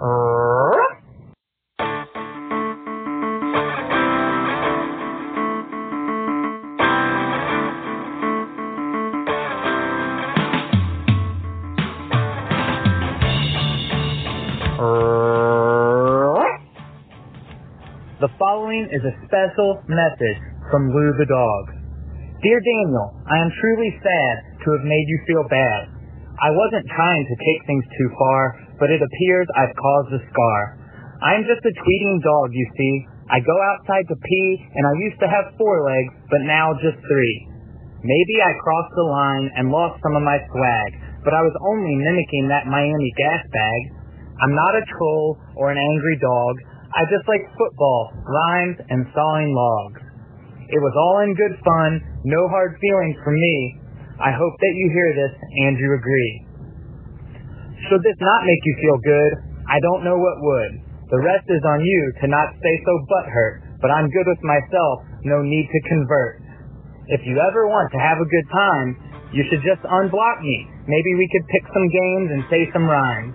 The following is a special message from Lou the dog. Dear Daniel, I am truly sad to have made you feel bad. I wasn't trying to take things too far, but it appears I've caused a scar. I am just a tweeting dog, you see. I go outside to pee, and I used to have four legs, but now just three. Maybe I crossed the line and lost some of my swag, but I was only mimicking that Miami gas bag. I'm not a troll or an angry dog. I just like football, rhymes, and sawing logs. It was all in good fun, no hard feelings from me. I hope that you hear this and you agree. Should this not make you feel good, I don't know what would. The rest is on you to not stay so butthurt, but I'm good with myself, no need to convert. If you ever want to have a good time, you should just unblock me. Maybe we could pick some games and say some rhymes.